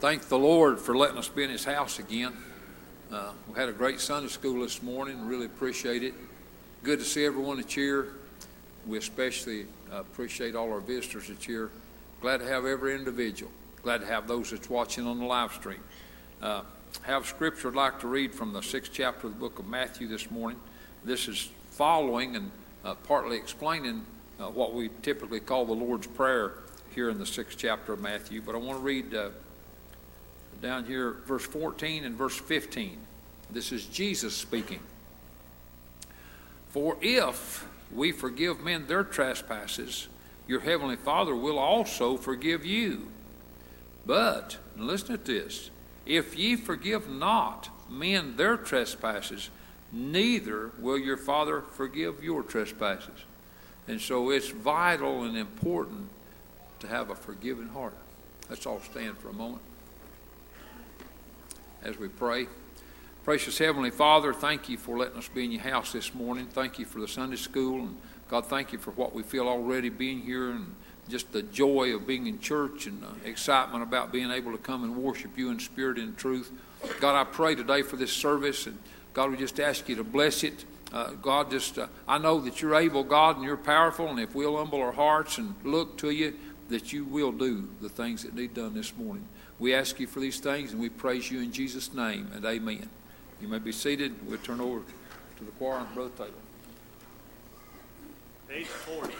thank the Lord for letting us be in His house again. Uh, we had a great Sunday school this morning. Really appreciate it. Good to see everyone that's here. We especially uh, appreciate all our visitors that's here. Glad to have every individual. Glad to have those that's watching on the live stream. Uh, have scripture I'd like to read from the sixth chapter of the book of Matthew this morning. This is following and uh, partly explaining uh, what we typically call the Lord's Prayer here in the sixth chapter of Matthew. But I want to read uh, down here verse 14 and verse 15. This is Jesus speaking. For if we forgive men their trespasses, your heavenly Father will also forgive you. But, listen to this if ye forgive not men their trespasses, neither will your Father forgive your trespasses. And so it's vital and important to have a forgiving heart. Let's all stand for a moment as we pray. Precious Heavenly Father, thank you for letting us be in your house this morning. Thank you for the Sunday school. And God, thank you for what we feel already being here and just the joy of being in church and the excitement about being able to come and worship you in spirit and truth. God, I pray today for this service, and God, we just ask you to bless it. Uh, God, just uh, I know that you're able, God, and you're powerful, and if we'll humble our hearts and look to you, that you will do the things that need done this morning. We ask you for these things, and we praise you in Jesus' name, and amen. You may be seated. We'll turn over to the choir on Brother Taylor. Page 40.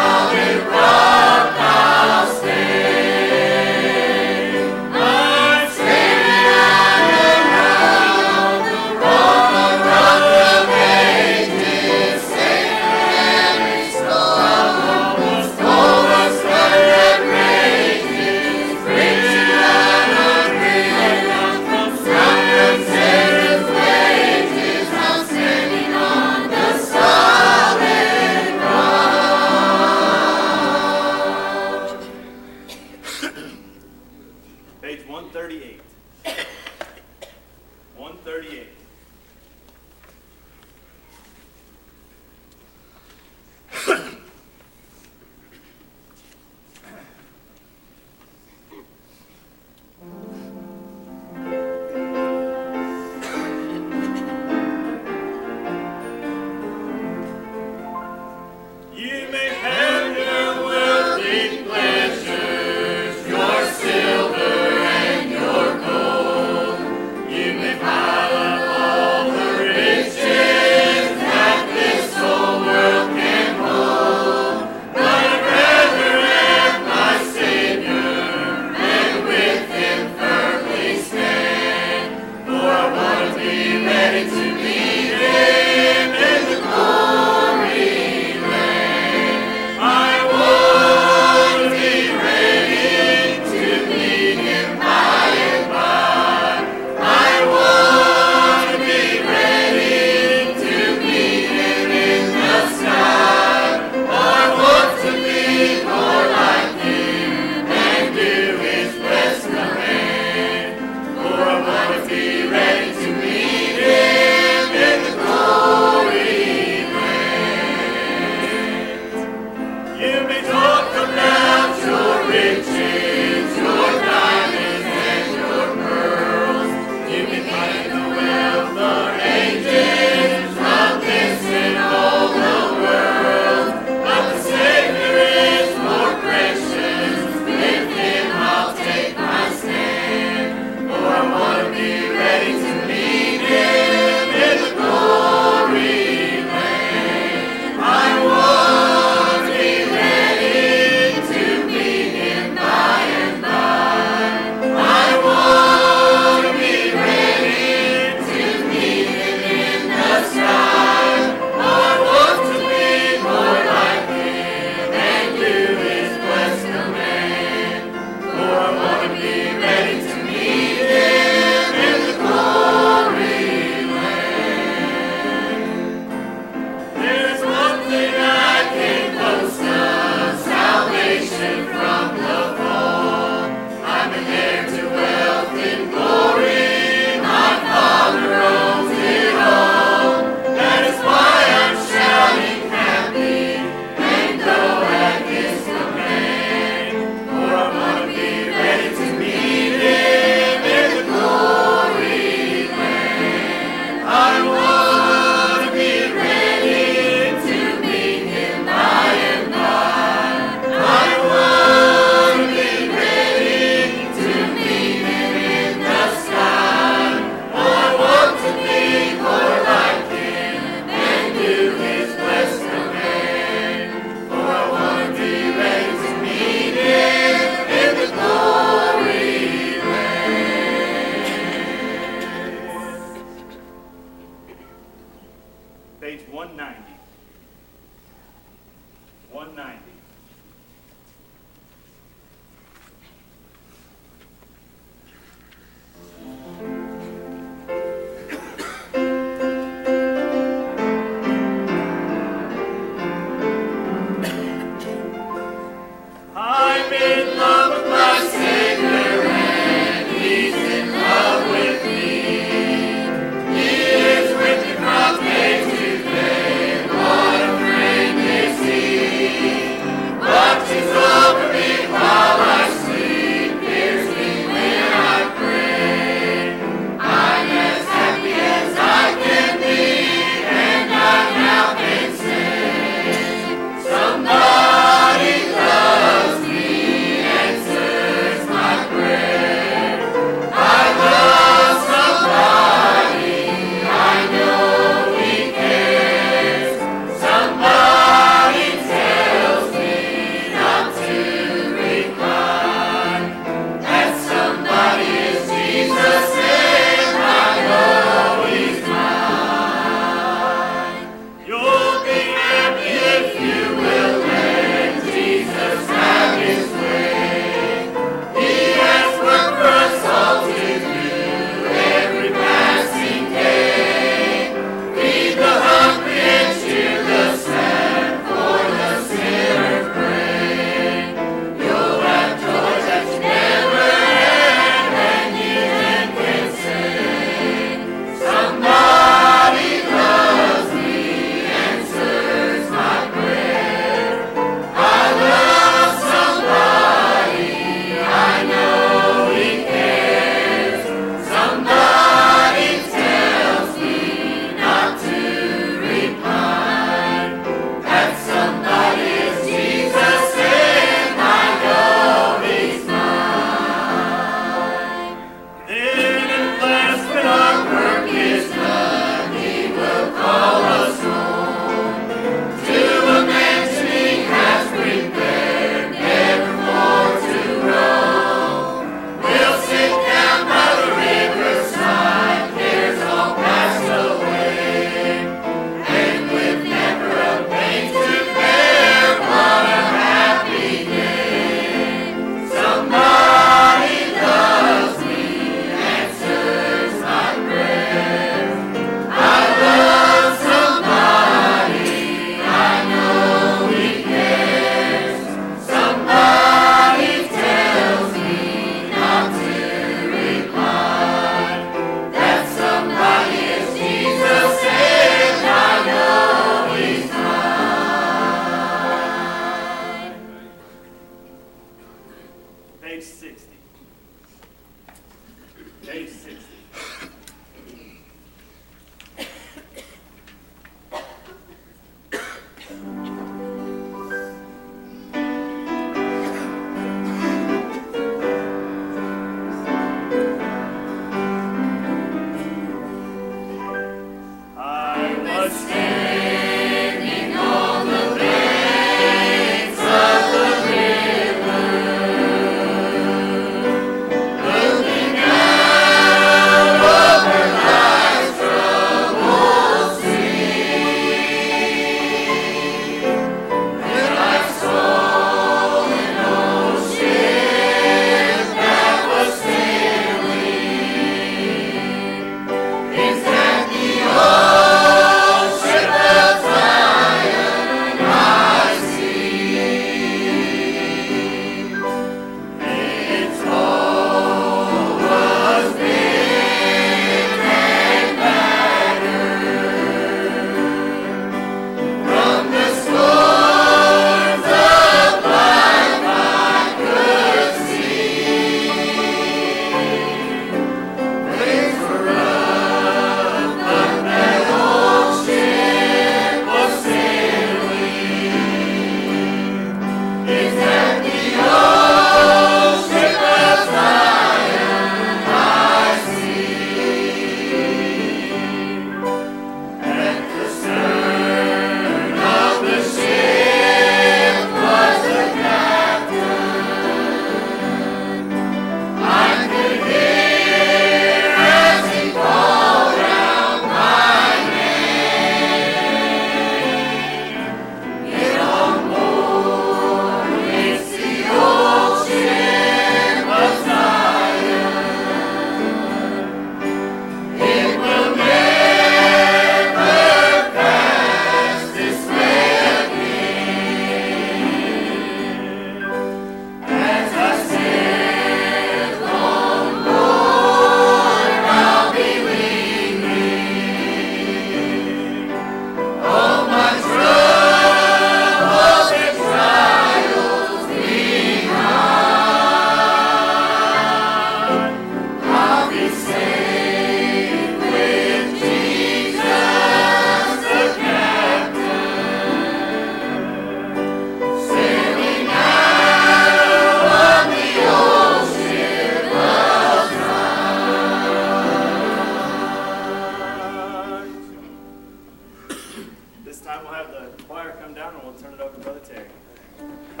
I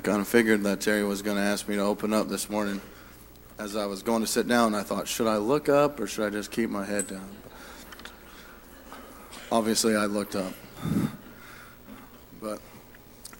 kind of figured that Terry was going to ask me to open up this morning. As I was going to sit down, I thought, should I look up or should I just keep my head down? Obviously, I looked up. But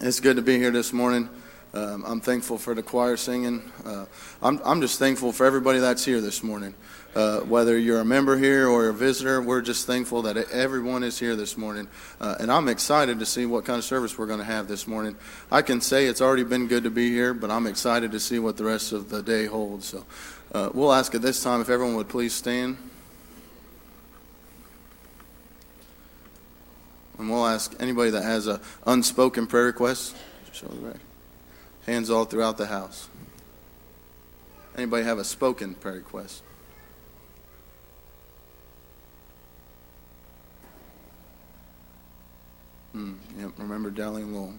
it's good to be here this morning. Um, I'm thankful for the choir singing. Uh, I'm, I'm just thankful for everybody that's here this morning. Uh, whether you're a member here or a visitor, we're just thankful that everyone is here this morning. Uh, and I'm excited to see what kind of service we're going to have this morning. I can say it's already been good to be here, but I'm excited to see what the rest of the day holds. So uh, we'll ask at this time if everyone would please stand. And we'll ask anybody that has an unspoken prayer request. Show the right. Hands all throughout the house. Anybody have a spoken prayer request? Mm, yep, remember Dowling Lowell.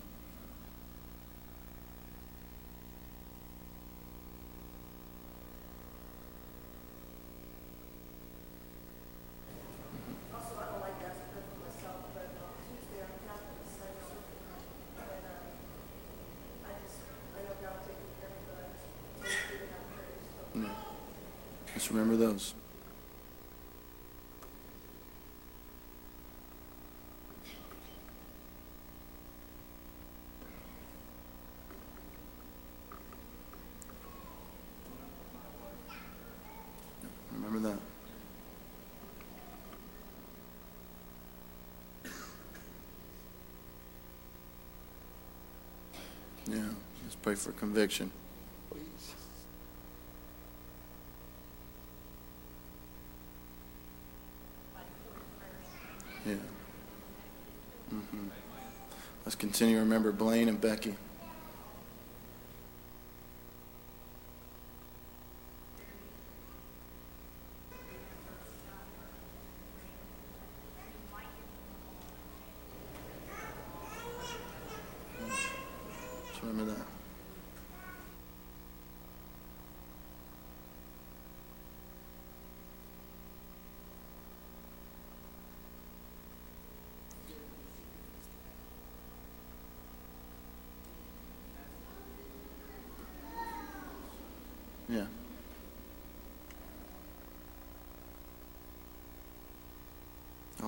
that. Yeah, let's pray for conviction. Please. Yeah. Mm-hmm. Let's continue to remember Blaine and Becky.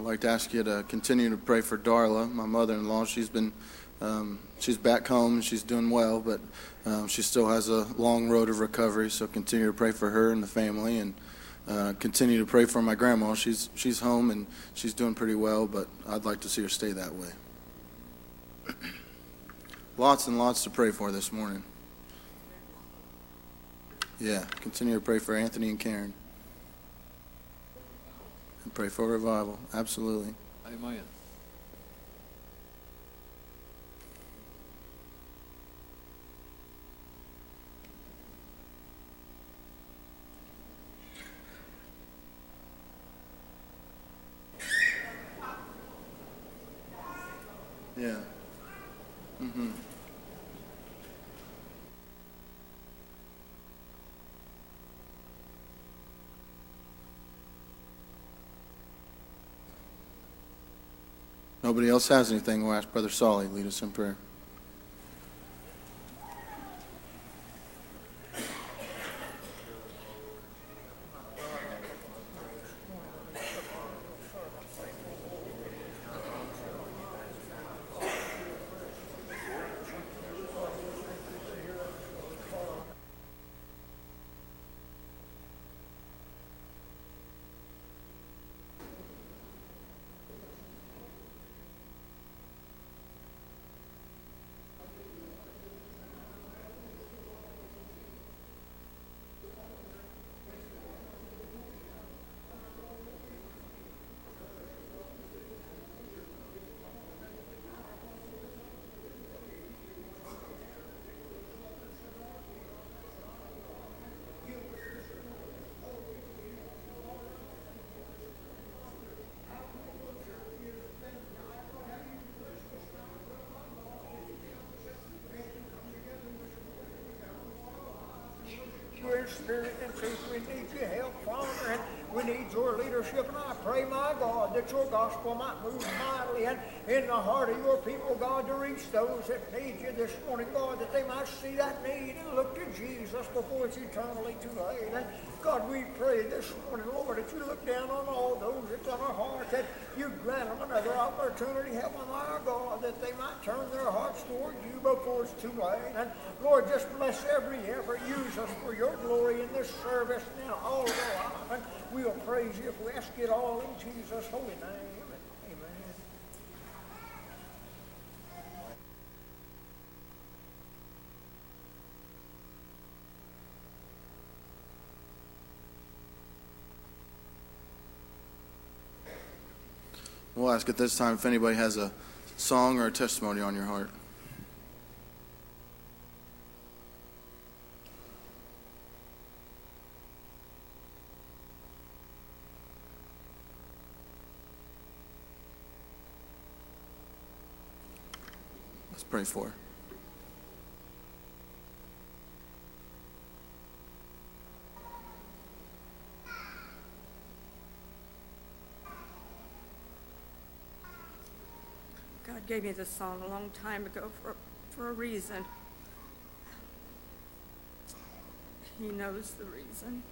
I'd like to ask you to continue to pray for Darla, my mother-in-law. She's been, um, she's back home. She's doing well, but um, she still has a long road of recovery. So continue to pray for her and the family, and uh, continue to pray for my grandma. She's she's home and she's doing pretty well, but I'd like to see her stay that way. lots and lots to pray for this morning. Yeah, continue to pray for Anthony and Karen. And pray for revival. Absolutely. Amen. Yeah. Mm-hmm. Nobody else has anything. We'll ask Brother Solly lead us in prayer. Your spirit and truth, we need your help, Father, and we need your leadership. And I pray, my God, that your gospel might move mightily and in the heart of your people, God, to reach those that need you this morning, God, that they might see that need and look to Jesus before it's eternally too late. And God, we pray this morning, Lord, that you look down on all those that's on our heart, that you grant them another opportunity, help them, our God, that they might turn their hearts toward you before it's too late. And Lord, just bless every effort. Use us for your glory in this service now all of our life. And we'll praise you if we ask it all in Jesus' holy name. Amen. We'll ask at this time if anybody has a song or a testimony on your heart. Let's pray for. God gave me this song a long time ago for, for a reason. He knows the reason.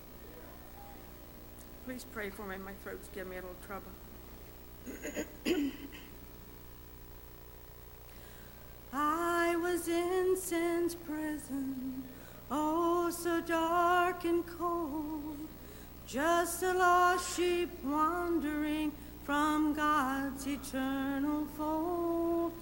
Please pray for me. My throat's giving me a little trouble. I was sin's prison, oh, so dark and cold, just a lost sheep wandering from God's eternal fold.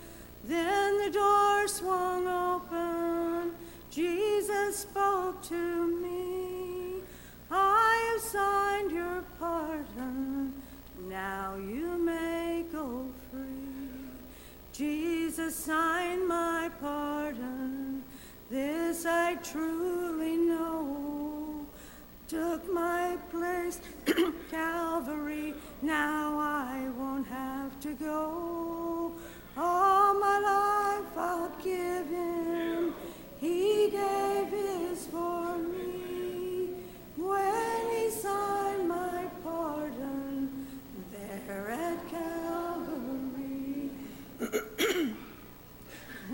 Then the door swung open. Jesus spoke to me. I have signed your pardon. Now you may go free. Jesus signed my pardon. This I truly know. Took my place, Calvary. Now I won't have to go. All my life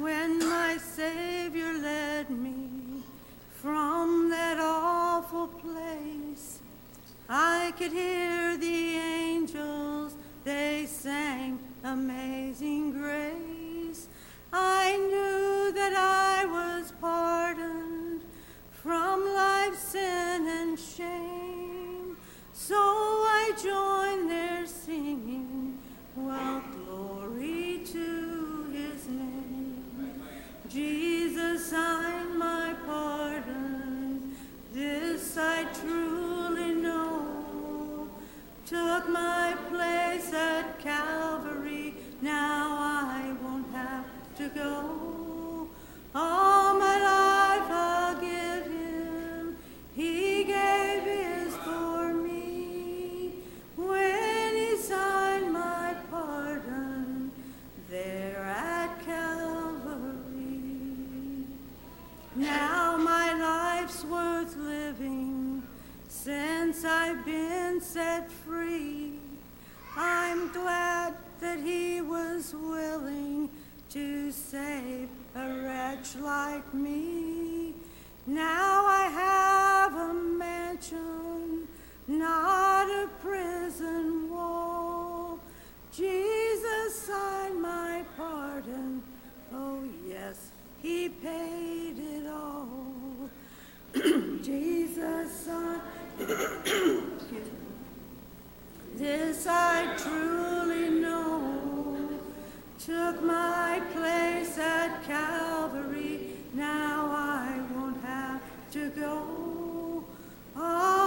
when my Savior led me from that awful place, I could hear the angels, they sang Amazing Grace. I knew that I was pardoned from life's sin and shame. So I joined their singing, well, glory to. Jesus signed my pardon, this I truly know. Took my place at Calvary, now I won't have to go. Glad that he was willing to save a wretch like me. Now I have a mansion, not a prison wall. Jesus signed my pardon. Oh, yes, he paid it all. Jesus signed. This I truly know. Took my place at Calvary. Now I won't have to go. All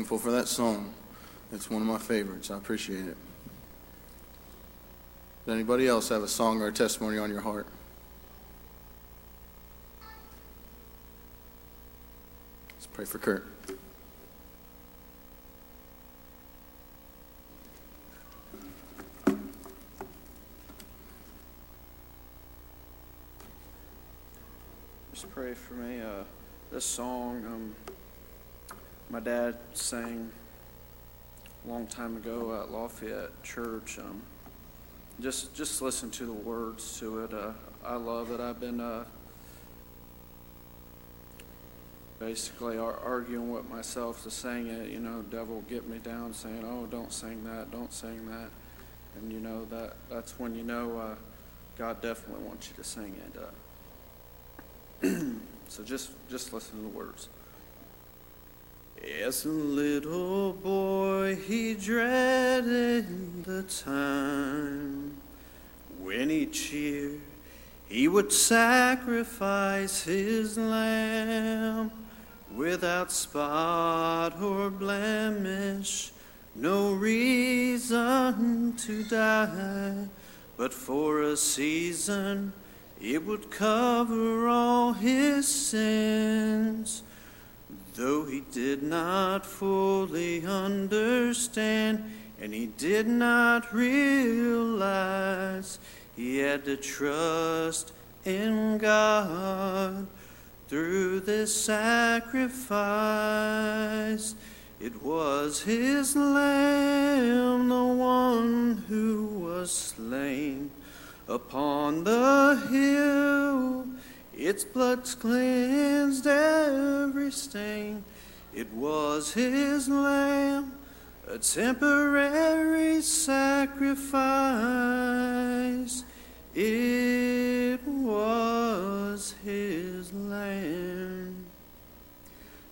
Thankful for that song. It's one of my favorites. I appreciate it. Does anybody else have a song or a testimony on your heart? Let's pray for Kurt. Just pray for me. Uh, this song, um, my dad sang a long time ago at Lafayette Church. Um, just, just listen to the words to it. Uh, I love it. I've been uh, basically ar- arguing with myself to sing it. You know, devil get me down, saying, "Oh, don't sing that, don't sing that," and you know that that's when you know uh, God definitely wants you to sing it. Uh, so just just listen to the words. As a little boy, he dreaded the time when each year he would sacrifice his lamb without spot or blemish, no reason to die, but for a season it would cover all his sins. Though he did not fully understand and he did not realize, he had to trust in God through this sacrifice. It was his lamb, the one who was slain upon the hill. Its blood cleansed every stain, It was his lamb, a temporary sacrifice. It was his lamb.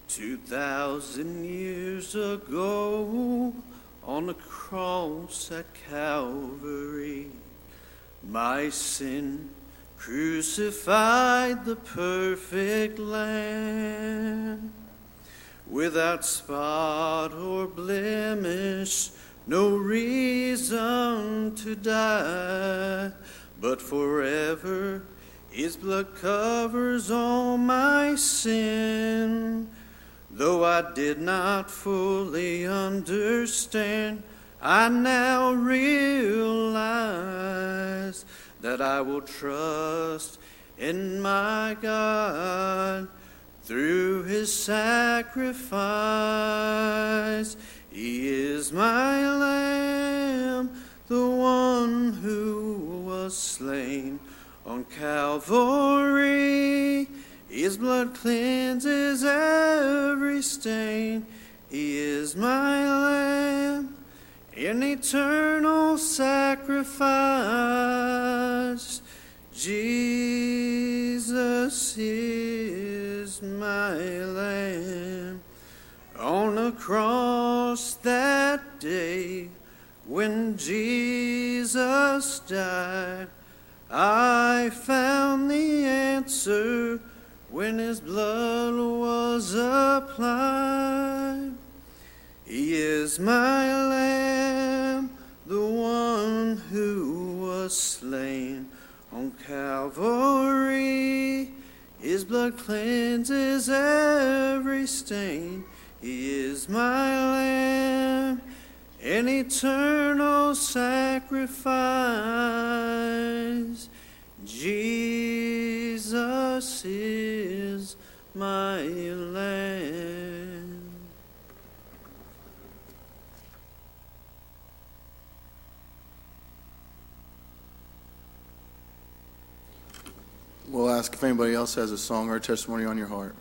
Two thousand years ago, on the cross at Calvary, my sin crucified the perfect Lamb. Without spot or blemish, no reason to die, but forever his blood covers all my sin. Though I did not fully understand, I now realize that I will trust in my God through his sacrifice. He is my lamb, the one who was slain on Calvary. His blood cleanses every stain. He is my lamb, an eternal sacrifice. Jesus is my lamb. On the cross that day, when Jesus died, I found the answer when his blood was applied. He is my lamb, the one who was slain on Calvary. His blood cleanses every stain. He is my lamb, an eternal sacrifice. Jesus is my lamb. We'll ask if anybody else has a song or a testimony on your heart.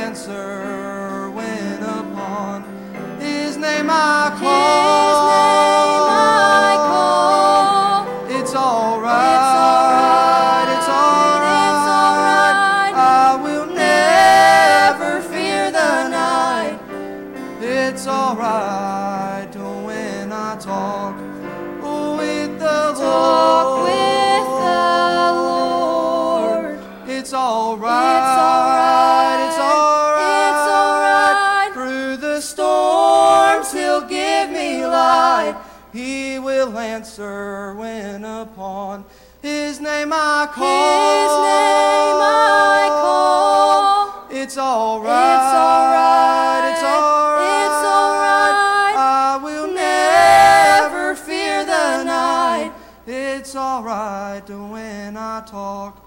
answer. Answer when upon His name I call. His name I call. It's alright. It's alright. It's alright. It's alright. I will never fear the night. It's alright when I talk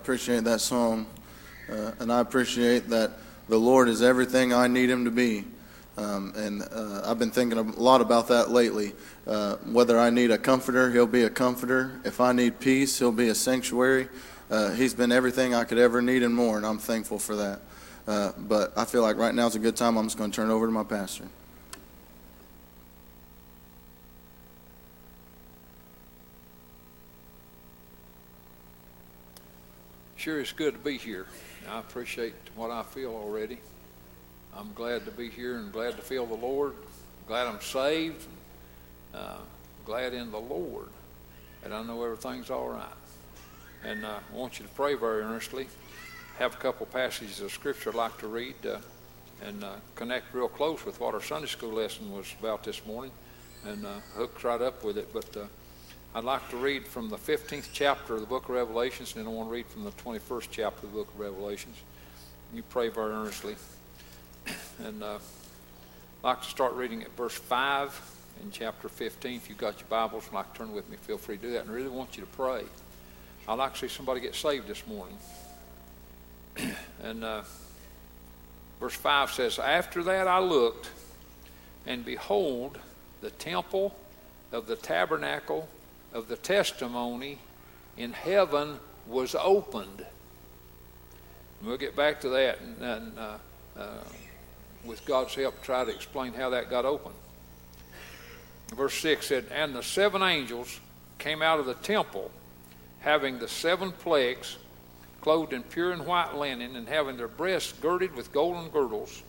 appreciate that song, uh, and I appreciate that the Lord is everything I need Him to be. Um, and uh, I've been thinking a lot about that lately. Uh, whether I need a comforter, He'll be a comforter. If I need peace, He'll be a sanctuary. Uh, he's been everything I could ever need and more, and I'm thankful for that. Uh, but I feel like right now is a good time. I'm just going to turn it over to my pastor. Sure, it's good to be here. I appreciate what I feel already. I'm glad to be here and glad to feel the Lord. Glad I'm saved. And, Uh, glad in the Lord that I know everything's all right. And uh, I want you to pray very earnestly. Have a couple passages of Scripture I'd like to read uh, and uh, connect real close with what our Sunday school lesson was about this morning and uh, hook right up with it. But uh, I'd like to read from the 15th chapter of the book of Revelations, and then I want to read from the 21st chapter of the book of Revelations. You pray very earnestly. And uh, I'd like to start reading at verse 5 in chapter 15. If you've got your Bibles and like to turn with me, feel free to do that. And I really want you to pray. I'd like to see somebody get saved this morning. and uh, verse 5 says, After that I looked, and behold, the temple of the tabernacle of the testimony in heaven was opened. And we'll get back to that and, and uh, uh, with God's help try to explain how that got open. Verse 6 said, And the seven angels came out of the temple, having the seven plagues, clothed in pure and white linen, and having their breasts girded with golden girdles.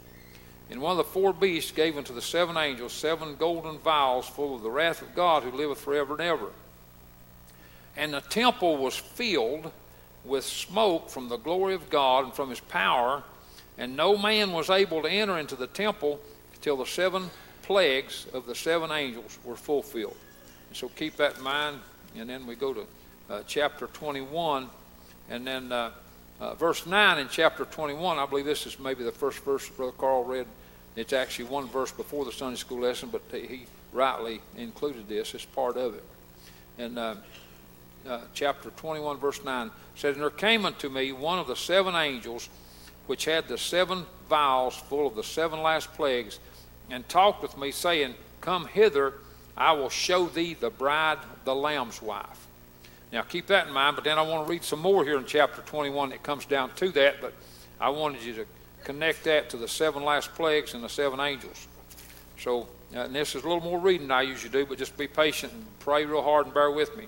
And one of the four beasts gave unto the seven angels seven golden vials full of the wrath of God who liveth forever and ever. And the temple was filled with smoke from the glory of God and from his power, and no man was able to enter into the temple till the seven plagues of the seven angels were fulfilled. And so keep that in mind, and then we go to uh, chapter 21, and then uh, uh, verse 9 in chapter 21. I believe this is maybe the first verse Brother Carl read. It's actually one verse before the Sunday school lesson, but he rightly included this as part of it. And uh, chapter 21, verse 9 says, And there came unto me one of the seven angels, which had the seven vials full of the seven last plagues, and talked with me, saying, Come hither, I will show thee the bride, the Lamb's wife. Now keep that in mind, but then I want to read some more here in chapter 21 that comes down to that, but I wanted you to connect that to the seven last plagues and the seven angels. So, uh, and this is a little more reading I usually do, but just be patient and pray real hard and bear with me.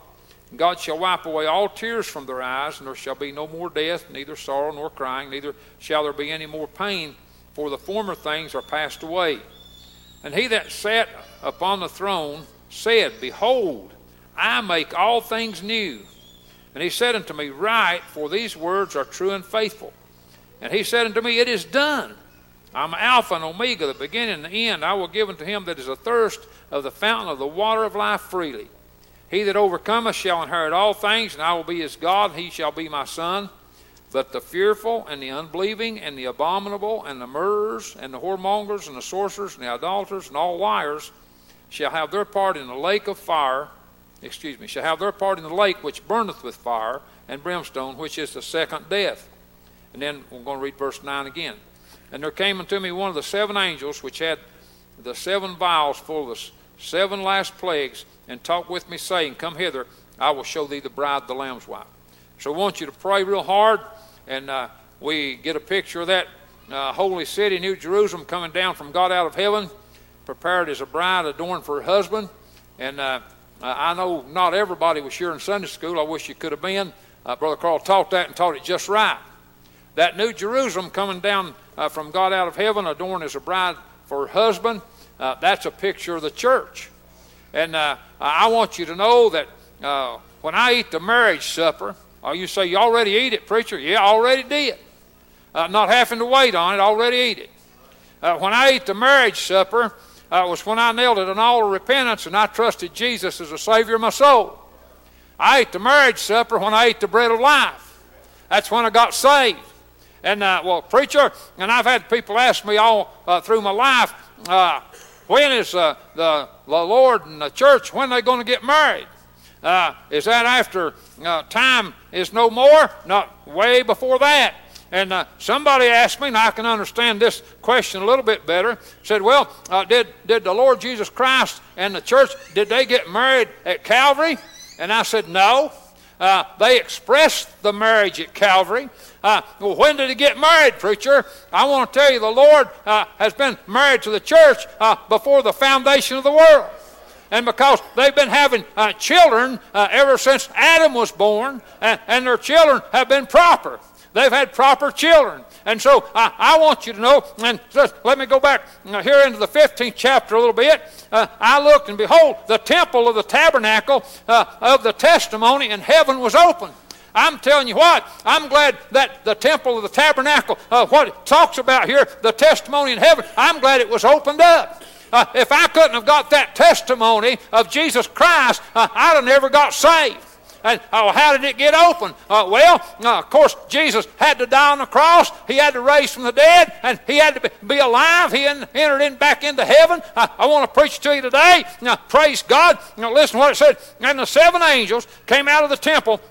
God shall wipe away all tears from their eyes, and there shall be no more death, neither sorrow nor crying, neither shall there be any more pain, for the former things are passed away. And he that sat upon the throne said, Behold, I make all things new. And he said unto me, Write, for these words are true and faithful. And he said unto me, It is done. I'm Alpha and Omega, the beginning and the end. I will give unto him that is athirst of the fountain of the water of life freely. He that overcometh shall inherit all things, and I will be his God, and he shall be my son. But the fearful and the unbelieving and the abominable and the murderers and the whoremongers and the sorcerers and the idolaters and all liars shall have their part in the lake of fire, excuse me, shall have their part in the lake which burneth with fire and brimstone, which is the second death. And then we're going to read verse 9 again. And there came unto me one of the seven angels which had the seven vials full of the seven last plagues, and talked with me, saying, Come hither, I will show thee the bride, the Lamb's wife. So I want you to pray real hard, and uh, we get a picture of that uh, holy city, New Jerusalem, coming down from God out of heaven, prepared as a bride adorned for her husband. And uh, I know not everybody was here in Sunday school. I wish you could have been. Uh, Brother Carl taught that and taught it just right. That New Jerusalem coming down uh, from God out of heaven, adorned as a bride for her husband, uh, that's a picture of the church. And uh, I want you to know that uh, when I eat the marriage supper, oh, you say, You already eat it, preacher? Yeah, I already did. Uh, not having to wait on it, I already eat it. Uh, when I eat the marriage supper, uh, was when I knelt at an altar of repentance and I trusted Jesus as the Savior of my soul. I ate the marriage supper when I ate the bread of life. That's when I got saved. And, uh, well, preacher, and I've had people ask me all uh, through my life, uh, when is uh, the, the Lord and the church, when are they going to get married? Uh, is that after uh, time is no more? Not way before that. And uh, somebody asked me, and I can understand this question a little bit better. Said, "Well, uh, did did the Lord Jesus Christ and the church did they get married at Calvary?" And I said, "No. Uh, they expressed the marriage at Calvary. Uh, well, when did he get married, preacher? I want to tell you, the Lord uh, has been married to the church uh, before the foundation of the world. And because they've been having uh, children uh, ever since Adam was born, and, and their children have been proper. They've had proper children. And so I, I want you to know, and just let me go back uh, here into the 15th chapter a little bit. Uh, I looked, and behold, the temple of the tabernacle uh, of the testimony in heaven was open. I'm telling you what, I'm glad that the temple of the tabernacle, uh, what it talks about here, the testimony in heaven, I'm glad it was opened up. Uh, if I couldn't have got that testimony of Jesus Christ, uh, I'd have never got saved. And oh, how did it get open? Uh, well, uh, of course, Jesus had to die on the cross. He had to raise from the dead, and he had to be, alive. He entered in back into heaven. I, I want to preach to you today. Now, praise God. Now, listen to what it said. And the seven angels came out of the temple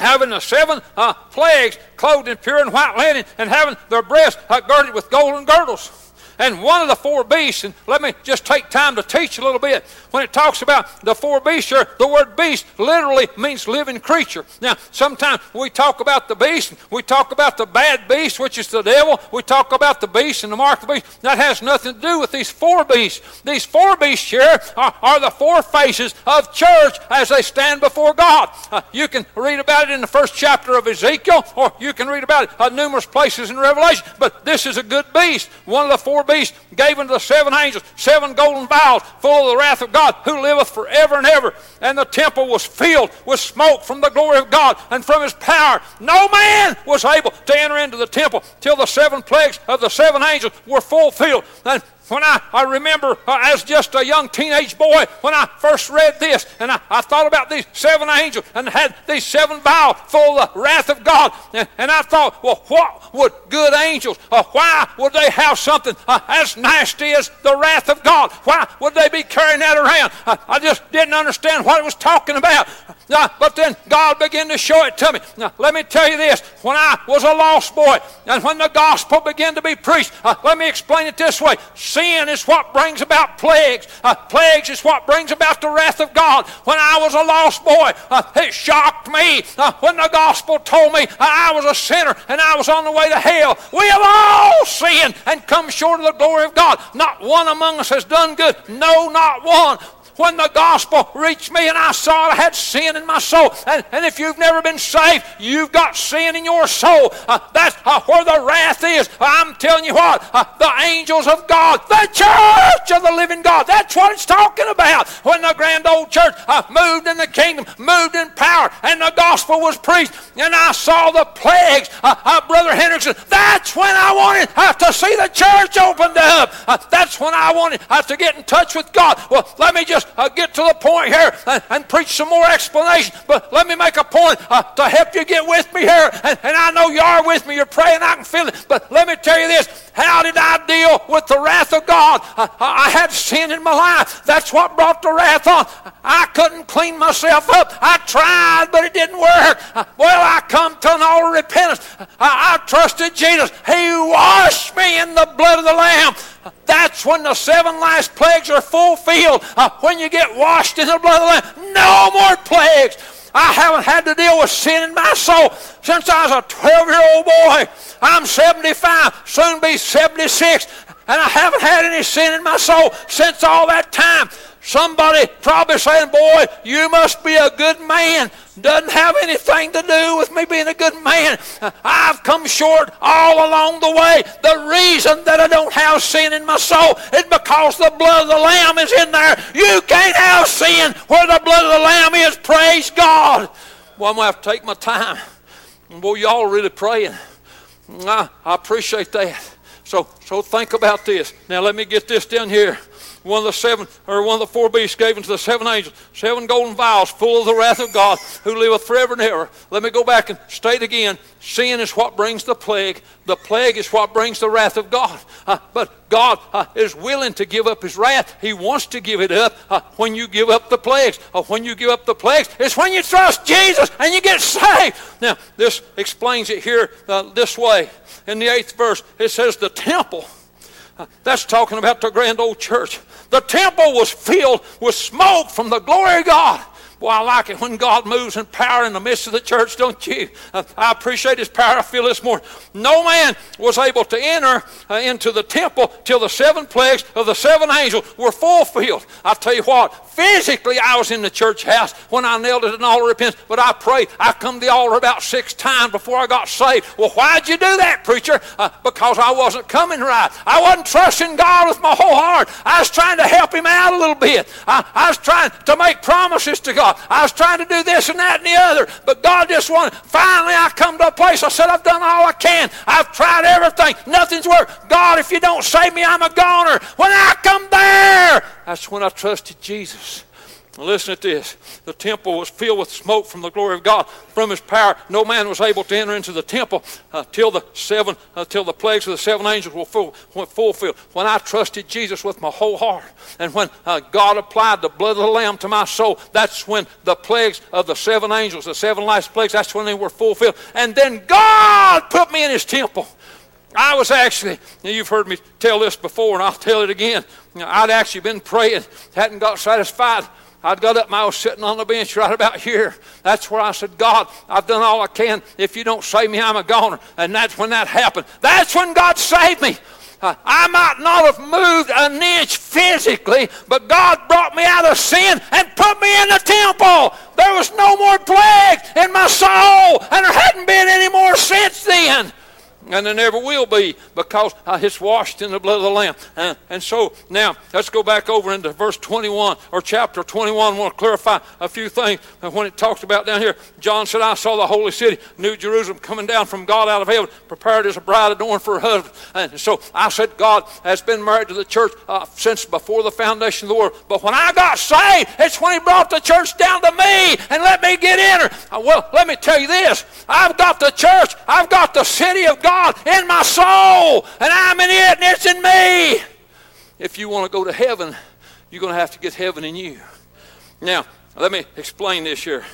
having the seven uh, plagues, clothed in pure and white linen, and having their breasts uh, girded with golden girdles. And one of the four beasts, and let me just take time to teach a little bit. When it talks about the four beasts here, the word beast literally means living creature. Now, sometimes we talk about the beast, we talk about the bad beast, which is the devil. We talk about the beast and the mark of the beast. That has nothing to do with these four beasts. These four beasts here are, are the four faces of church as they stand before God. Uh, you can read about it in the first chapter of Ezekiel, or you can read about it at numerous places in Revelation. But this is a good beast. One of the four beast gave unto the seven angels seven golden vials full of the wrath of God who liveth forever and ever. And the temple was filled with smoke from the glory of God and from his power. No man was able to enter into the temple till the seven plagues of the seven angels were fulfilled. And when I, I remember uh, as just a young teenage boy when I first read this and I, I thought about these seven angels and had these seven vials full of the wrath of God and, and I thought well what would good angels uh, why would they have something uh, as nasty as the wrath of God? Why would they be carrying that around? I just didn't understand what it was talking about. Uh, but then God began to show it to me. Now let me tell you this. When I was a lost boy and when the gospel began to be preached uh, let me explain it this way is what brings about plagues. Uh, plagues is what brings about the wrath of God. When I was a lost boy, uh, it shocked me uh, when the gospel told me I was a sinner and I was on the way to hell. We have all sinned and come short of the glory of God. Not one among us has done good. No, not one. When the gospel reached me and I saw I had sin in my soul. And, and if you've never been saved, you've got sin in your soul. Uh, that's uh, where the wrath is. I'm telling you what, uh, the angels of God, the church of the living God, that's what it's talking about. When the grand old church uh, moved in the kingdom, moved in power, and the gospel was preached, and I saw the plagues, uh, uh, Brother Hendrickson, that's when I wanted to see the church opened up. that's when I wanted to get in touch with God. Well, let me just get to the point here and, and, preach some more explanation, but let me make a point uh, to help you get with me here. And, and I know you are with me. You're praying. I can feel it. But let me tell you this. How did I deal with the wrath of God? I, I had sin in my life. That's what brought the wrath on. I couldn't clean myself up. I tried, but it didn't work. Uh, well, I come to an of repentance. Uh, I, I trusted Jesus. He washed me in the blood of the Lamb. That's when the seven last plagues are fulfilled. Uh, when you get washed in the blood of the Lamb, no more plagues. I haven't had to deal with sin in my soul since I was a 12 year old boy. I'm 75, soon be 76, and I haven't had any sin in my soul since all that time. Somebody probably saying, Boy, you must be a good man. Doesn't have anything to do with me being a good man. I've come short all along the way. The reason that I don't have sin in my soul is because the blood of the Lamb is in there. You can't have sin where the blood of the Lamb is. Praise God. Well, I'm going to have to take my time. Boy, y'all really praying. I, I appreciate that. So, so think about this. Now, let me get this down here one of the seven or one of the four beasts gave unto the seven angels seven golden vials full of the wrath of God who liveth forever and ever. Let me go back and state again. Sin is what brings the plague. The plague is what brings the wrath of God. Uh, but God uh, is willing to give up His wrath. He wants to give it up uh, when you give up the plagues. Uh, when you give up the plagues, it's when you trust Jesus and you get saved. Now, this explains it here uh, this way. In the eighth verse, it says the temple. Uh, that's talking about the grand old church. The temple was filled with smoke from the glory of God. Boy, I like it when God moves in power in the midst of the church, don't you? I appreciate His power. I feel this morning. No man was able to enter uh, into the temple till the seven plagues of the seven angels were fulfilled. I tell you what, physically I was in the church house when I knelt at an altar of repentance, but I prayed. I come to the altar about six times before I got saved. Well, why'd you do that, preacher? Uh, because I wasn't coming right. I wasn't trusting God with my whole heart. I was trying to help Him out a little bit. I, I was trying to make promises to God. I was trying to do this and that and the other, but God just wanted. Finally, I come to a place. I said, I've done all I can. I've tried everything. Nothing's worked. God, if you don't save me, I'm a goner. When I come there, that's when I trusted Jesus. Listen to this. The temple was filled with smoke from the glory of God. From his power, no man was able to enter into the temple uh, till the seven, uh, till the plagues of the seven angels were, full, were fulfilled. When I trusted Jesus with my whole heart, and when uh, God applied the blood of the Lamb to my soul, that's when the plagues of the seven angels, the seven last plagues, that's when they were fulfilled. And then God put me in his temple. I was actually, you've heard me tell this before, and I'll tell it again. I'd actually been praying, hadn't got satisfied I'd got up and I was sitting on the bench right about here. That's where I said, God, I've done all I can. If you don't save me, I'm a goner. And that's when that happened. That's when God saved me. Uh, I might not have moved an inch physically, but God brought me out of sin and put me in the temple. There was no more plague in my soul, and there hadn't been any more since then and there never will be because uh, it's washed in the blood of the Lamb. Uh, and so now let's go back over into verse 21 or chapter 21. I want to clarify a few things when it talks about down here. John said, I saw the holy city, New Jerusalem, coming down from God out of heaven, prepared as a bride adorned for her husband. And so I said, God has been married to the church uh, since before the foundation of the world. But when I got saved, it's when He brought the church down to me and let me get in her. Uh, well, let me tell you this I've got the church, I've got the city of God. God in my soul, and I'm in it, and it's in me. If you want to go to heaven, you're going to have to get heaven in you. Now, let me explain this here.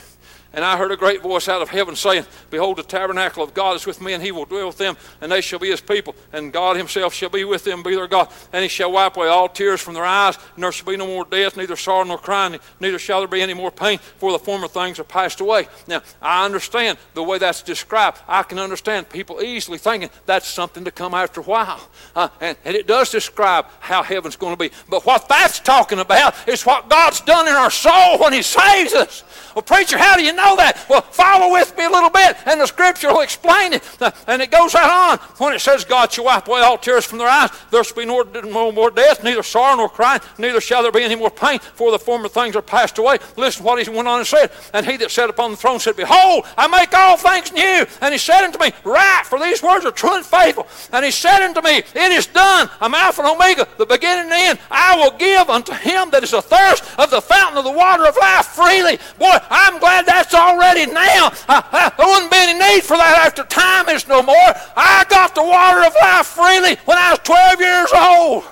And I heard a great voice out of heaven saying, Behold, the tabernacle of God is with me, and he will dwell with them, and they shall be his people. And God himself shall be with them, be their God. And he shall wipe away all tears from their eyes, and there shall be no more death, neither sorrow nor crying, neither shall there be any more pain, for the former things are passed away. Now, I understand the way that's described. I can understand people easily thinking that's something to come after a while. Uh, and, and it does describe how heaven's going to be. But what that's talking about is what God's done in our soul when he saves us. Well, preacher, how do you know that? Well, follow with me a little bit, and the scripture will explain it. Uh, and it goes right on when it says, God shall wipe away all tears from their eyes. There shall be no, no more death, neither sorrow nor crying, neither shall there be any more pain, for the former things are passed away. Listen to what he went on and said. And he that sat upon the throne said, Behold, I make all things new. And he said unto me, Write, for these words are true and faithful. And he said unto me, It is done. I'm Alpha and Omega, the beginning and the end. I will give unto him that is athirst of the fountain of the water of life freely. Boy, I'm glad that's already now. Uh, uh, there wouldn't be any need for that after time is no more. I got the water of life freely when I was 12 years old.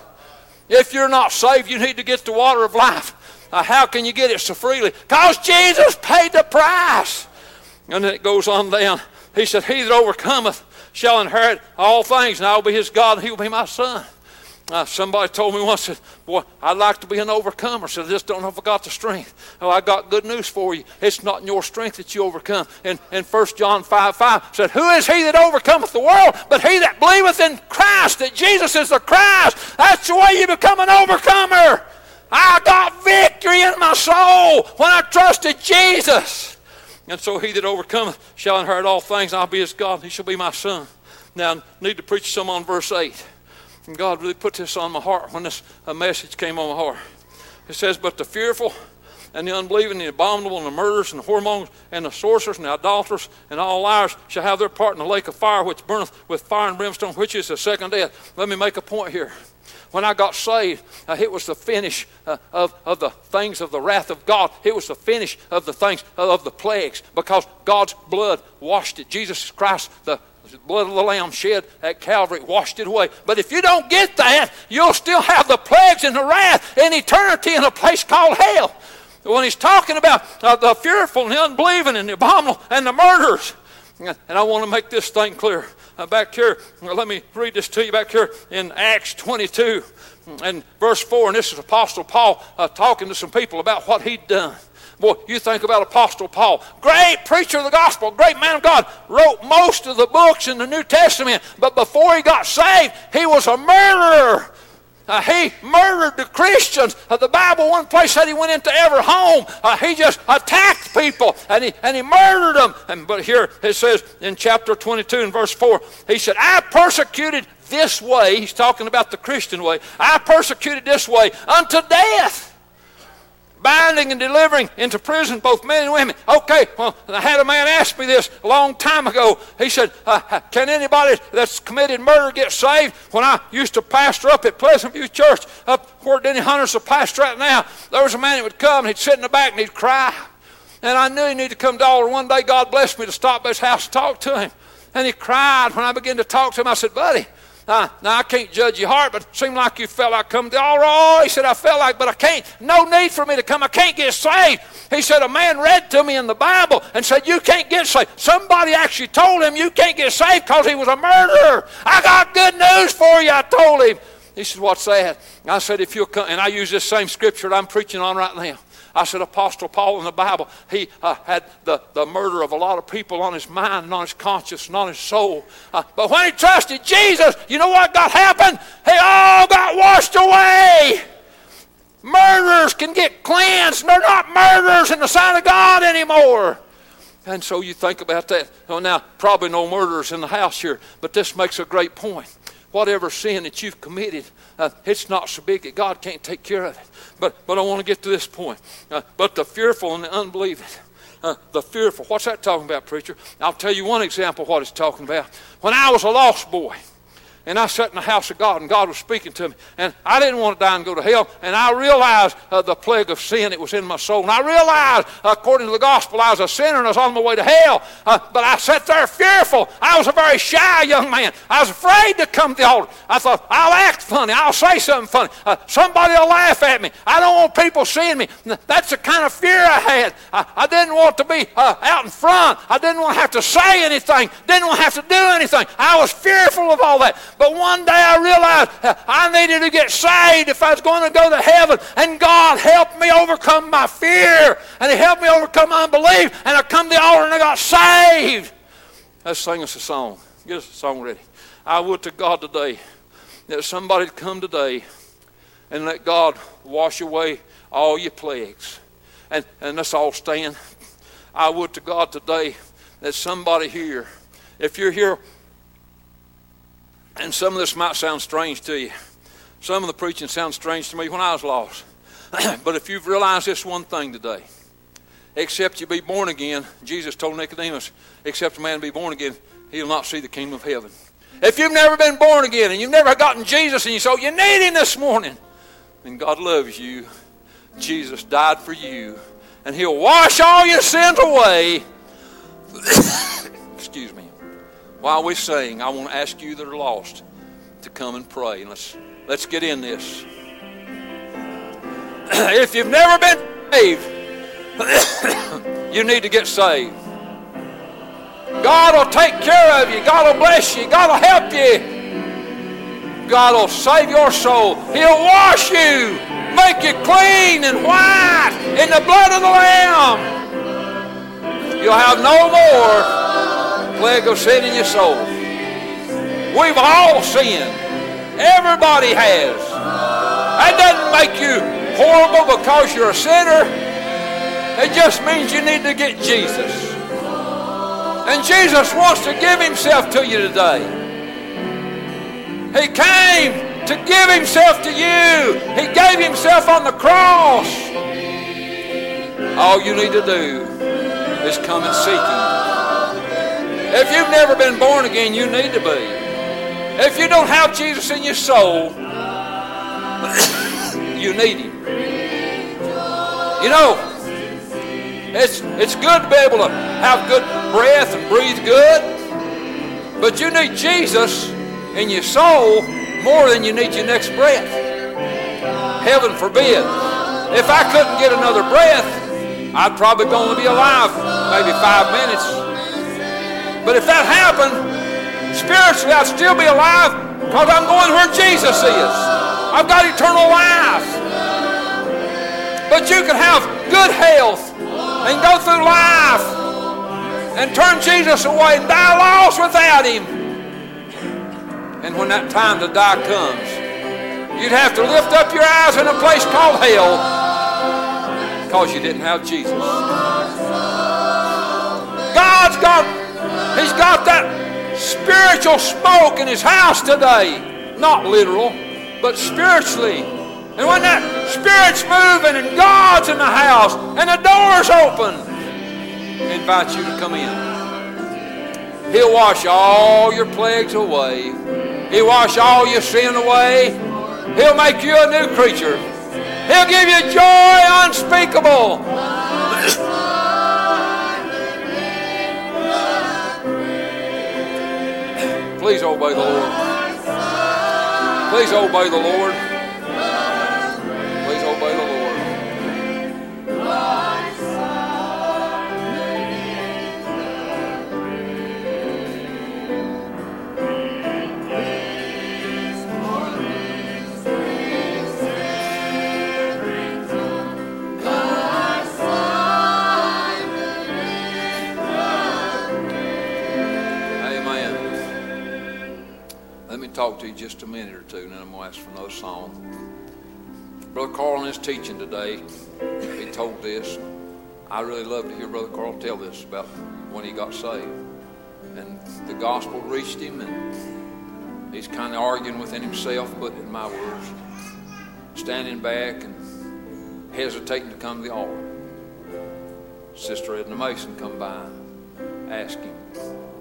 If you're not saved, you need to get the water of life. Uh, how can you get it so freely? Because Jesus paid the price. And then it goes on down. He said, He that overcometh shall inherit all things, and I will be his God, and he will be my son. Uh, somebody told me once, said, Boy, I'd like to be an overcomer. So I just don't know if I got the strength. Oh, I got good news for you. It's not in your strength that you overcome. And in 1 John 5 5 said, Who is he that overcometh the world? But he that believeth in Christ, that Jesus is the Christ. That's the way you become an overcomer. I got victory in my soul when I trusted Jesus. And so he that overcometh shall inherit all things, I'll be his God, he shall be my son. Now, I need to preach some on verse 8. And God really put this on my heart when this message came on my heart. It says, But the fearful and the unbelieving, the abominable, and the murderers, and the whoremongers, and the sorcerers, and the idolaters, and all liars shall have their part in the lake of fire, which burneth with fire and brimstone, which is the second death. Let me make a point here. When I got saved, uh, it was the finish uh, of, of the things of the wrath of God. It was the finish of the things of the plagues because God's blood washed it. Jesus Christ, the the blood of the Lamb shed at Calvary washed it away. But if you don't get that, you'll still have the plagues and the wrath and eternity in a place called hell. When he's talking about uh, the fearful and the unbelieving and the abominable and the murderers. And I want to make this thing clear. Uh, back here, let me read this to you back here in Acts 22 and verse 4. And this is Apostle Paul uh, talking to some people about what he'd done. Boy, you think about Apostle Paul, great preacher of the gospel, great man of God, wrote most of the books in the New Testament, but before he got saved, he was a murderer. Uh, he murdered the Christians. Uh, the Bible, one place said he went into every home. Uh, he just attacked people and he, and he murdered them. And, but here it says in chapter 22 and verse 4, he said, I persecuted this way. He's talking about the Christian way. I persecuted this way unto death binding and delivering into prison both men and women. Okay, well, I had a man ask me this a long time ago. He said, uh, Can anybody that's committed murder get saved? When I used to pastor up at Pleasant View Church, up where Denny Hunter's a pastor right now, there was a man that would come and he'd sit in the back and he'd cry. And I knew he needed to come to altar. One day, God blessed me to stop by his house and talk to him. And he cried when I began to talk to him. I said, Buddy, uh, now, I can't judge your heart, but it seemed like you felt like coming all right. He said, I felt like, but I can't. No need for me to come. I can't get saved. He said, a man read to me in the Bible and said, you can't get saved. Somebody actually told him you can't get saved because he was a murderer. I got good news for you, I told him. He said, what's that? I said, if you'll come, and I use this same scripture that I'm preaching on right now. I said, Apostle Paul in the Bible, he uh, had the, the murder of a lot of people on his mind and on his conscience and on his soul. Uh, but when he trusted Jesus, you know what got happened? He all got washed away. Murderers can get cleansed. They're not murderers in the sight of God anymore. And so you think about that. Well, now, probably no murderers in the house here, but this makes a great point. Whatever sin that you've committed, uh, it's not so big that God can't take care of it. But, but I want to get to this point. Uh, but the fearful and the unbelieving. Uh, the fearful. What's that talking about, preacher? I'll tell you one example of what it's talking about. When I was a lost boy, and I sat in the house of God, and God was speaking to me. And I didn't want to die and go to hell. And I realized uh, the plague of sin that was in my soul. And I realized, according to the gospel, I was a sinner and I was on my way to hell. Uh, but I sat there fearful. I was a very shy young man. I was afraid to come to the altar. I thought, I'll act funny. I'll say something funny. Uh, somebody will laugh at me. I don't want people seeing me. That's the kind of fear I had. I, I didn't want to be uh, out in front. I didn't want to have to say anything. Didn't want to have to do anything. I was fearful of all that. But one day I realized I needed to get saved if I was going to go to heaven. And God helped me overcome my fear. And He helped me overcome my unbelief. And I come to the altar and I got saved. Let's sing us a song. Get us a song ready. I would to God today that somebody come today and let God wash away all your plagues. And, and let's all stand. I would to God today that somebody here, if you're here and some of this might sound strange to you. Some of the preaching sounds strange to me when I was lost. but if you've realized this one thing today, except you be born again, Jesus told Nicodemus, except a man be born again, he'll not see the kingdom of heaven. If you've never been born again and you've never gotten Jesus and you so you need him this morning, then God loves you. Jesus died for you. And he'll wash all your sins away. Excuse me while we sing, I want to ask you that are lost to come and pray. Let's, let's get in this. if you've never been saved, you need to get saved. God will take care of you. God will bless you. God will help you. God will save your soul. He'll wash you, make you clean and white in the blood of the Lamb. You'll have no more of sin in your soul. We've all sinned. Everybody has. That doesn't make you horrible because you're a sinner. It just means you need to get Jesus. And Jesus wants to give himself to you today. He came to give himself to you. He gave himself on the cross. All you need to do is come and seek him. If you've never been born again, you need to be. If you don't have Jesus in your soul, you need Him. You know, it's, it's good to be able to have good breath and breathe good, but you need Jesus in your soul more than you need your next breath. Heaven forbid. If I couldn't get another breath, I'd probably only be alive maybe five minutes. But if that happened, spiritually I'd still be alive because I'm going where Jesus is. I've got eternal life. But you can have good health and go through life and turn Jesus away and die lost without him. And when that time to die comes, you'd have to lift up your eyes in a place called hell because you didn't have Jesus. God's got He's got that spiritual smoke in his house today. Not literal, but spiritually. And when that spirit's moving and God's in the house and the door's open, he invites you to come in. He'll wash all your plagues away. He'll wash all your sin away. He'll make you a new creature. He'll give you joy unspeakable. Please obey the Lord. Please obey the Lord. Talk to you just a minute or two, and then I'm going to ask for another song. Brother Carl in his teaching today, he told this. I really love to hear Brother Carl tell this about when he got saved. And the gospel reached him, and he's kind of arguing within himself, but in my words, standing back and hesitating to come to the altar. Sister Edna Mason come by, asked him,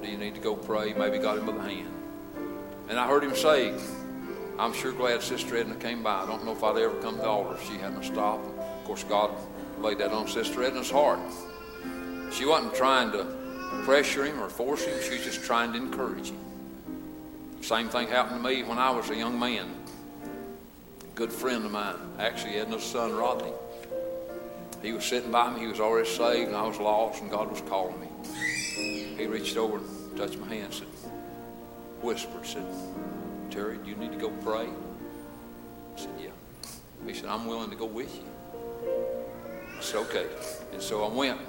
do you need to go pray? Maybe got him by the hand. And I heard him say, I'm sure glad Sister Edna came by. I don't know if I'd ever come to altar if she hadn't stopped. Of course, God laid that on Sister Edna's heart. She wasn't trying to pressure him or force him. She was just trying to encourage him. Same thing happened to me when I was a young man. A good friend of mine, actually Edna's son, Rodney. He was sitting by me. He was already saved, and I was lost, and God was calling me. He reached over and touched my hand, and said, whispered, said, Terry, do you need to go pray? I said, yeah. He said, I'm willing to go with you. I said, okay. And so I went,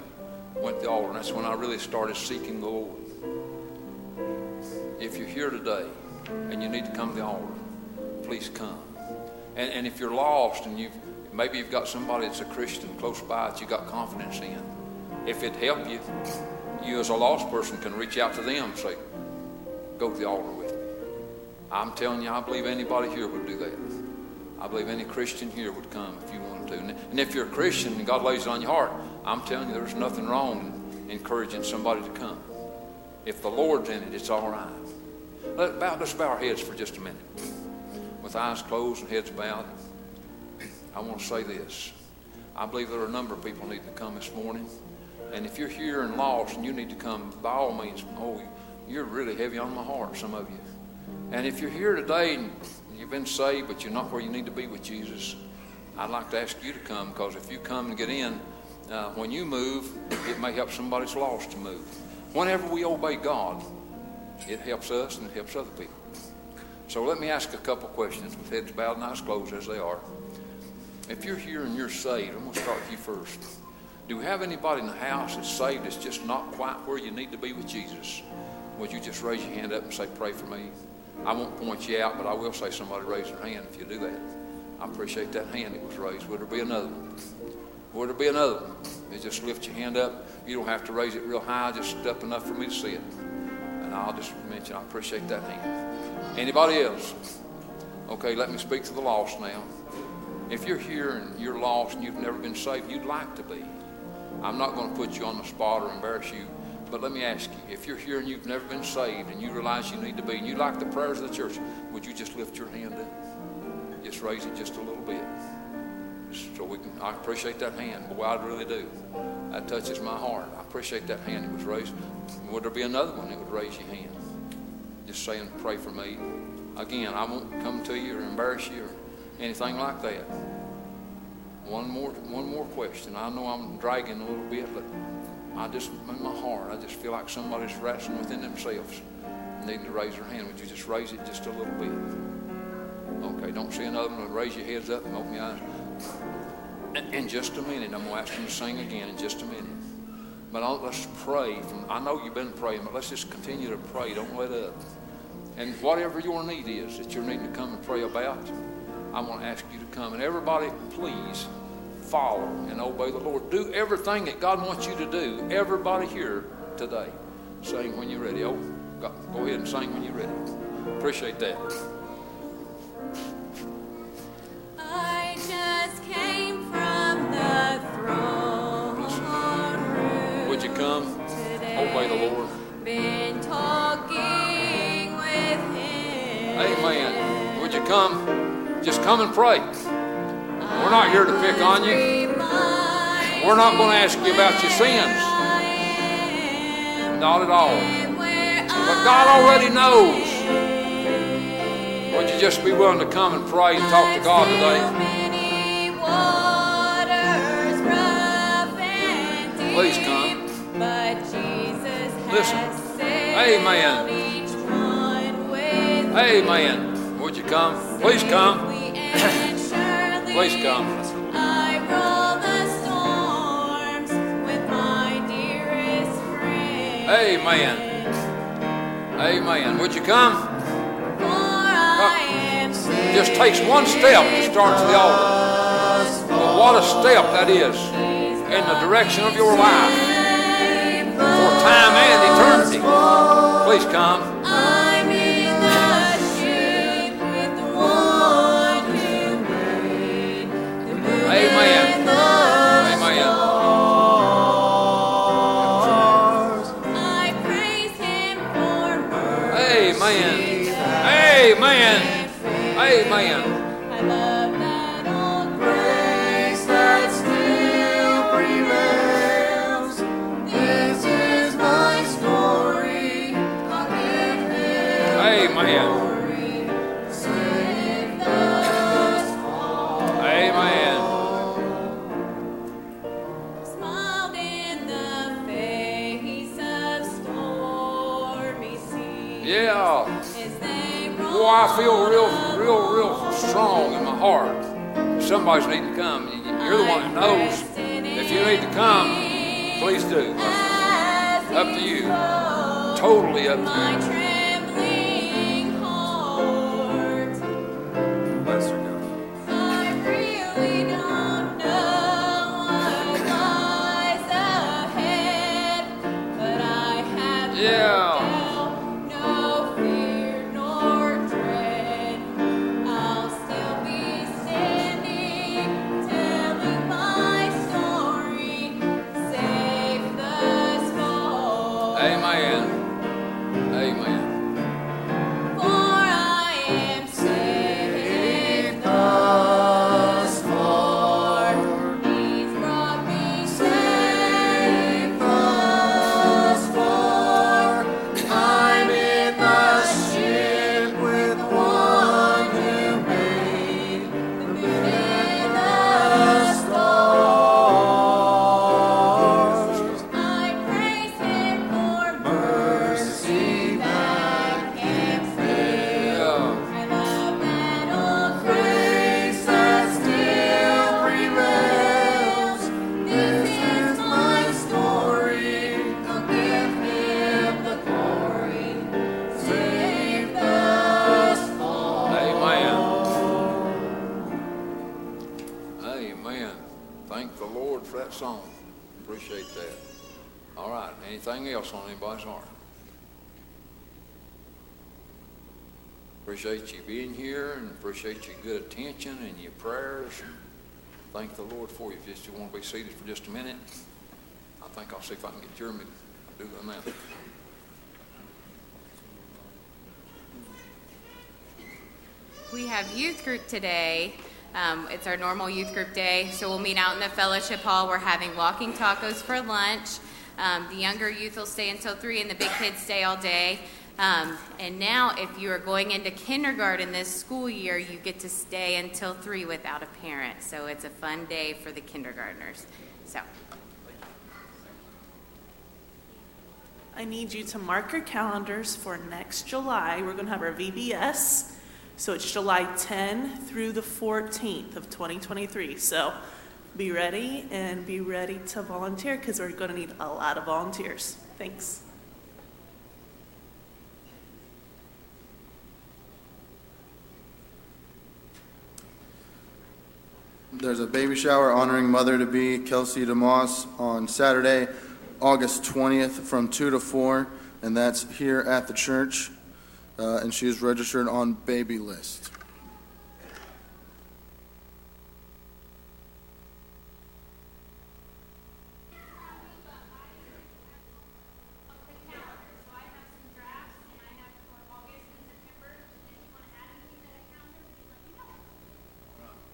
went to the altar, and that's when I really started seeking the Lord. If you're here today and you need to come to the altar, please come. And, and if you're lost and you've maybe you've got somebody that's a Christian close by that you got confidence in, if it help you, you as a lost person can reach out to them say, go to the altar with me. I'm telling you, I believe anybody here would do that. I believe any Christian here would come if you wanted to. And if you're a Christian and God lays it on your heart, I'm telling you, there's nothing wrong in encouraging somebody to come. If the Lord's in it, it's all right. Let, bow, let's bow our heads for just a minute. With eyes closed and heads bowed, I want to say this. I believe there are a number of people need to come this morning. And if you're here and lost and you need to come, by all means, oh, you're really heavy on my heart, some of you. And if you're here today and you've been saved, but you're not where you need to be with Jesus, I'd like to ask you to come because if you come and get in, uh, when you move, it may help somebody that's lost to move. Whenever we obey God, it helps us and it helps other people. So let me ask a couple questions with heads bowed and eyes closed as they are. If you're here and you're saved, I'm going to start with you first. Do we have anybody in the house that's saved that's just not quite where you need to be with Jesus? Would you just raise your hand up and say, Pray for me? I won't point you out, but I will say somebody raise their hand if you do that. I appreciate that hand that was raised. Would there be another one? Would there be another one? You just lift your hand up. You don't have to raise it real high, just up enough for me to see it. And I'll just mention I appreciate that hand. Anybody else? Okay, let me speak to the lost now. If you're here and you're lost and you've never been saved, you'd like to be. I'm not going to put you on the spot or embarrass you, but let me ask you if you're here and you've never been saved and you realize you need to be and you like the prayers of the church, would you just lift your hand up? Just raise it just a little bit. So we can, I appreciate that hand. Boy, I really do. That touches my heart. I appreciate that hand that was raised. Would there be another one that would raise your hand? Just saying, pray for me. Again, I won't come to you or embarrass you or anything like that. One more, one more question. I know I'm dragging a little bit, but I just, in my heart, I just feel like somebody's wrestling within themselves, needing to raise their hand. Would you just raise it just a little bit? Okay, don't see another one. Raise your heads up and open your eyes. In just a minute, I'm going to ask them to sing again in just a minute. But I'll, let's pray. From, I know you've been praying, but let's just continue to pray. Don't let up. And whatever your need is that you're needing to come and pray about, I want to ask you to come. And everybody, please follow and obey the Lord. Do everything that God wants you to do. Everybody here today. Sing when you're ready. Oh, go ahead and sing when you're ready. Appreciate that. I just came from the throne room Would you come? today. Obey the Lord. Been talking with him. Amen. Would you come? Just come and pray. We're not here to pick on you. We're not going to ask you about your sins. Not at all. But God already knows. Would you just be willing to come and pray and talk to God today? Please come. Listen. Amen. Amen. Would you come? Please come. Please come. I roll the storms with my dearest friend. Amen. Amen. Would you come? For I am Just takes one step to start to the altar. But what a step that is in the direction of your life for time and eternity. Please come. Feel real, real, real strong in my heart. Somebody's needing to come. You- You're the one that knows. If you need to come, please do. Up to you. Totally up to you. Appreciate you being here and appreciate your good attention and your prayers. Thank the Lord for you. If you want to be seated for just a minute, I think I'll see if I can get Jeremy to do the announcement. We have youth group today. Um, it's our normal youth group day, so we'll meet out in the fellowship hall. We're having walking tacos for lunch. Um, the younger youth will stay until three, and the big kids stay all day. Um, and now, if you are going into kindergarten this school year, you get to stay until three without a parent. So it's a fun day for the kindergartners. So. I need you to mark your calendars for next July. We're going to have our VBS. So it's July 10 through the 14th of 2023. So be ready and be ready to volunteer because we're going to need a lot of volunteers. Thanks. There's a baby shower honoring mother to be Kelsey DeMoss on Saturday, August 20th from 2 to 4, and that's here at the church. Uh, and she is registered on Babylist.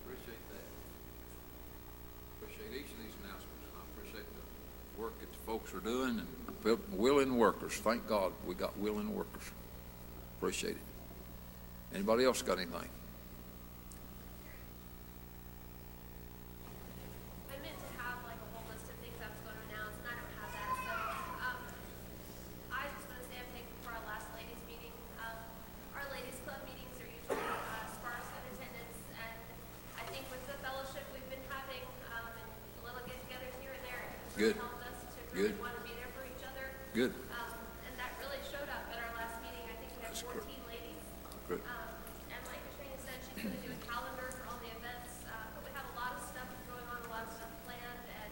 Appreciate that. Appreciate each of these announcements, and I appreciate the work that the folks are doing and will- willing workers. Thank God we got willing workers. Appreciate it. Anybody else got anything? I meant to have like a whole list of things I was going to announce, and I don't have that. So um, I just want to say I'm thankful for our last ladies meeting. Um, our ladies club meetings are usually uh, sparse in attendance, and I think with the fellowship we've been having um, and the little get-togethers here and there, it's really Good. helped us to really Good. want to be there for each other. Good. Um, and that really showed up at our last meeting. I think we had That's 14 correct. ladies. Good. Um, and like Katrina said, she's going to do a calendar for all the events. Uh, but we have a lot of stuff going on, a lot of stuff planned, and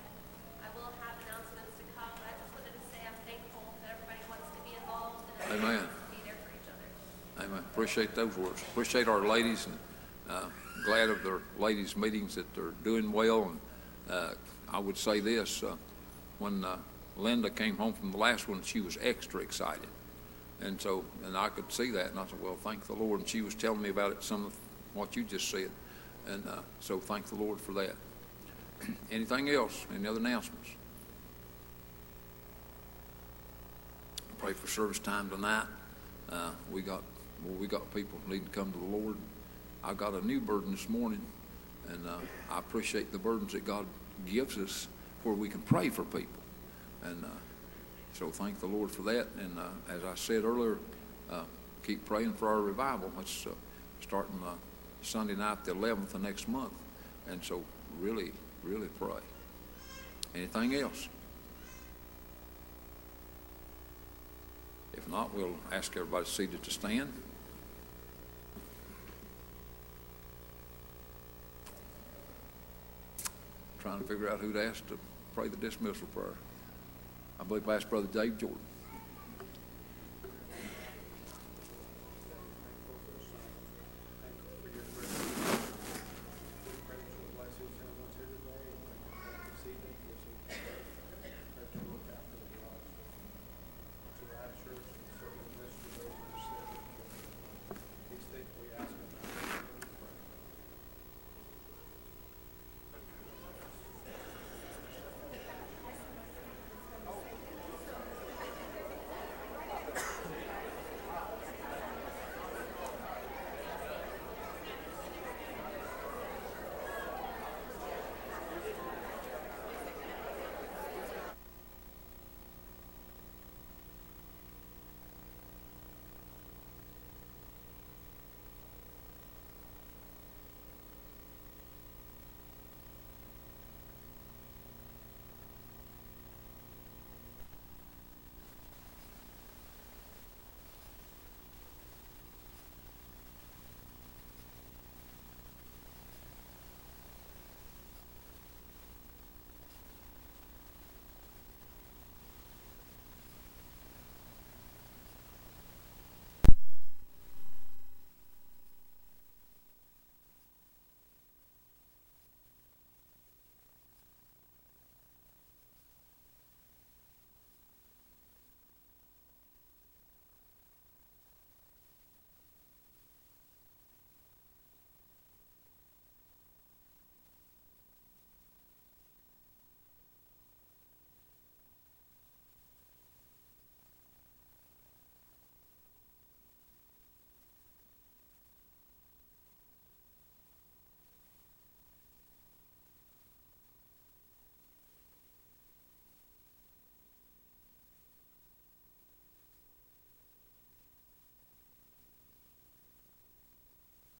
I will have announcements to come. But I just wanted to say I'm thankful that everybody wants to be involved and everybody Amen. wants to be there for each other. Amen. Appreciate those words. Appreciate our ladies and uh, glad of their ladies' meetings that they're doing well. And uh, I would say this: uh, when uh, Linda came home from the last one, she was extra excited, and so and I could see that, and I said, "Well, thank the Lord." And she was telling me about it, some of what you just said, and uh, so thank the Lord for that. Anything else? Any other announcements? Pray for service time tonight. Uh, we got well, we got people who need to come to the Lord. I got a new burden this morning, and uh, I appreciate the burdens that God gives us where we can pray for people. And uh, so thank the Lord for that. And uh, as I said earlier, uh, keep praying for our revival. It's, uh, starting uh, Sunday night, the 11th of next month. And so really, really pray. Anything else? If not, we'll ask everybody seated to stand. Trying to figure out who to ask to pray the dismissal prayer. I believe I asked Brother Dave Jordan.